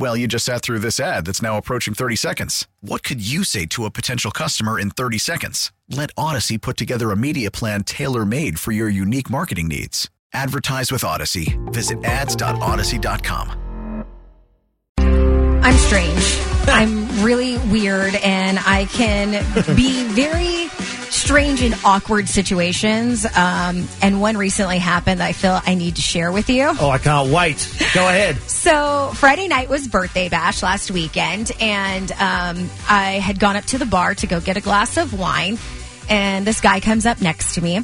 Well, you just sat through this ad that's now approaching 30 seconds. What could you say to a potential customer in 30 seconds? Let Audacy put together a media plan tailor made for your unique marketing needs. Advertise with Audacy. Visit ads.audacy.com. I'm strange. I'm really weird, and I can be very strange and awkward situations. Um, and one recently happened that I feel I need to share with you. Oh, I can't wait. Go ahead. So Friday night was birthday bash last weekend, and um, I had gone up to the bar to go get a glass of wine, and this guy comes up next to me.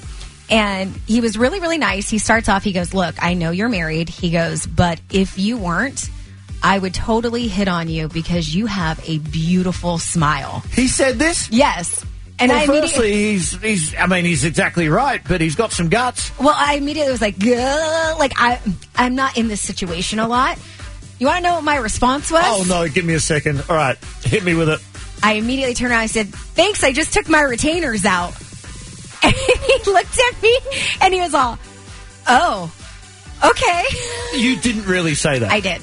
And he was really, really nice. He starts off, he goes, Look, I know you're married. He goes, But if you weren't, I would totally hit on you because you have a beautiful smile. He said this? Yes. And well, I firstly, he's, he's, I mean, he's exactly right, but he's got some guts. Well, I immediately was like, Gah! like, I, I'm not in this situation a lot. You want to know what my response was? Oh, no, give me a second. All right, hit me with it. I immediately turned around and I said, Thanks, I just took my retainers out. And he looked at me and he was all, Oh, okay. You didn't really say that. I did.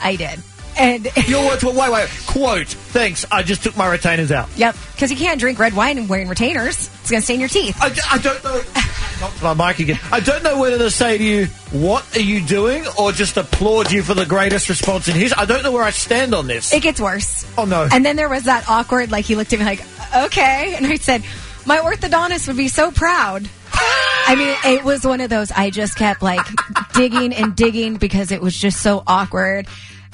I did. And your words were, wait, wait, quote, thanks, I just took my retainers out. Yep, because you can't drink red wine and wearing retainers. It's going to stain your teeth. I, I don't know. Not my mic again. I don't know whether to say to you, what are you doing, or just applaud you for the greatest response in his. I don't know where I stand on this. It gets worse. Oh, no. And then there was that awkward, like, he looked at me like, okay. And I said, my orthodontist would be so proud. I mean, it was one of those, I just kept, like, digging and digging because it was just so awkward.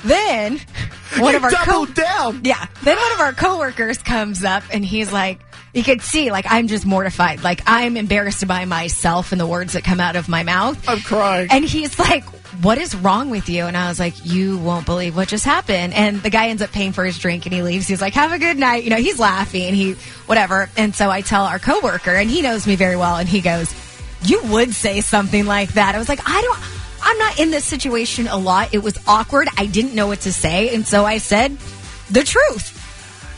Then one you of our doubled down. Yeah. Then one of our coworkers comes up and he's like, you could see, like, I'm just mortified. Like, I'm embarrassed by myself and the words that come out of my mouth. I'm crying. And he's like, what is wrong with you? And I was like, you won't believe what just happened. And the guy ends up paying for his drink and he leaves. He's like, have a good night. You know, he's laughing. He, whatever. And so I tell our coworker and he knows me very well and he goes, you would say something like that. I was like, I don't, I'm not in this situation a lot. It was awkward. I didn't know what to say. And so I said the truth.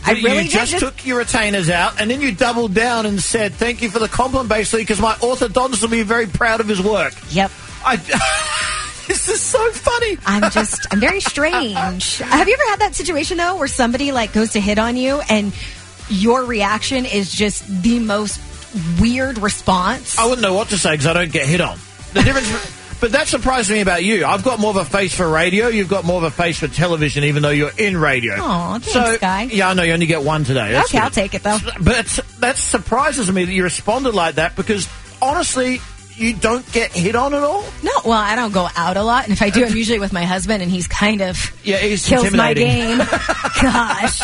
I really you just did. took your retainers out, and then you doubled down and said, "Thank you for the compliment, basically, because my orthodontist will be very proud of his work." Yep. I, this is so funny. I'm just, I'm very strange. Have you ever had that situation though, where somebody like goes to hit on you and your reaction is just the most weird response? I wouldn't know what to say because I don't get hit on. The difference. But that surprised me about you. I've got more of a face for radio. You've got more of a face for television, even though you're in radio. Oh, thanks, so, Guy. Yeah, I know you only get one today. That's Okay, I'll take it, though. But that surprises me that you responded like that because honestly, you don't get hit on at all. No, well, I don't go out a lot, and if I do, I'm usually with my husband, and he's kind of Yeah, he's kills my game. Gosh,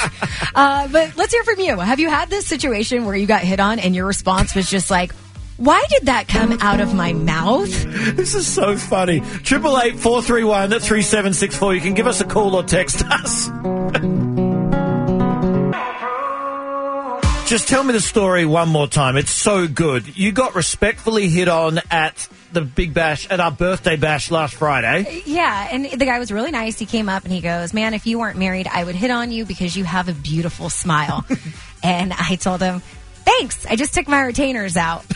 uh, but let's hear from you. Have you had this situation where you got hit on, and your response was just like, "Why did that come out of my mouth?" This is so funny. Triple eight four three one three seven six four. You can give us a call or text us. Just tell me the story one more time. It's so good. You got respectfully hit on at the big bash at our birthday bash last Friday. Yeah, and the guy was really nice. He came up and he goes, "Man, if you weren't married, I would hit on you because you have a beautiful smile." and I told him, "Thanks. I just took my retainers out."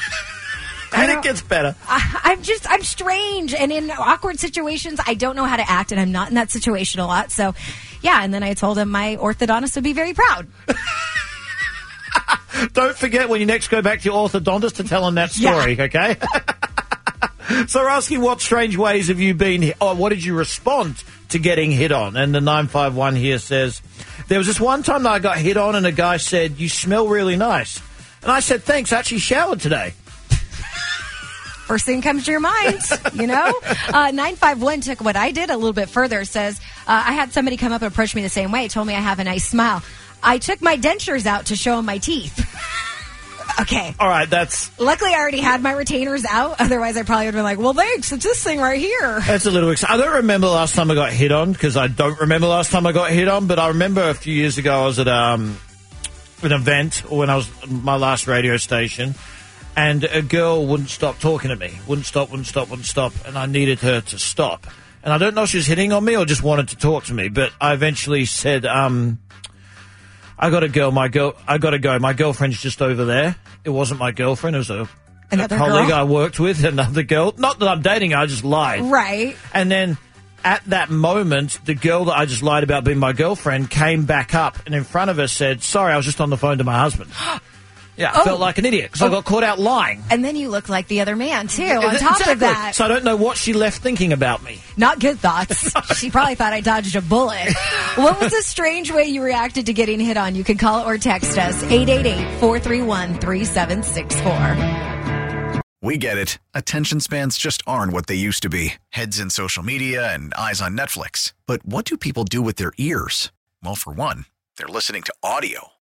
And it gets better. I, I'm just I'm strange, and in awkward situations, I don't know how to act, and I'm not in that situation a lot. So, yeah. And then I told him my orthodontist would be very proud. Don't forget when you next go back to your orthodontist to tell him that story, okay? so we're asking what strange ways have you been hit? Oh, what did you respond to getting hit on? And the 951 here says, there was this one time that I got hit on and a guy said, you smell really nice. And I said, thanks, I actually showered today. First thing comes to your mind, you know? Uh, 951 took what I did a little bit further. Says, uh, I had somebody come up and approach me the same way, told me I have a nice smile. I took my dentures out to show him my teeth. okay. All right, that's Luckily, I already had my retainers out. Otherwise, I probably would have been like, well, thanks. It's this thing right here. that's a little. Ex- I don't remember the last time I got hit on because I don't remember the last time I got hit on. But I remember a few years ago I was at um, an event or when I was my last radio station, and a girl wouldn't stop talking to me. Wouldn't stop. Wouldn't stop. Wouldn't stop. And I needed her to stop. And I don't know if she was hitting on me or just wanted to talk to me. But I eventually said, um, "I got to go. My girl. I got to go. My girlfriend's just over there. It wasn't my girlfriend. It was a." A colleague girl? I worked with, another girl. Not that I'm dating her, I just lied. Right. And then at that moment, the girl that I just lied about being my girlfriend came back up and in front of us said, Sorry, I was just on the phone to my husband. Yeah, I Oh. felt like an idiot because I got caught out lying. And then you look like the other man, too, on top Exactly. of that. So I don't know what she left thinking about me. Not good thoughts. she probably thought I dodged a bullet. what was the strange way you reacted to getting hit on? You can call or text us 888-431-3764. We get it. Attention spans just aren't what they used to be heads in social media and eyes on Netflix. But what do people do with their ears? Well, for one, they're listening to audio.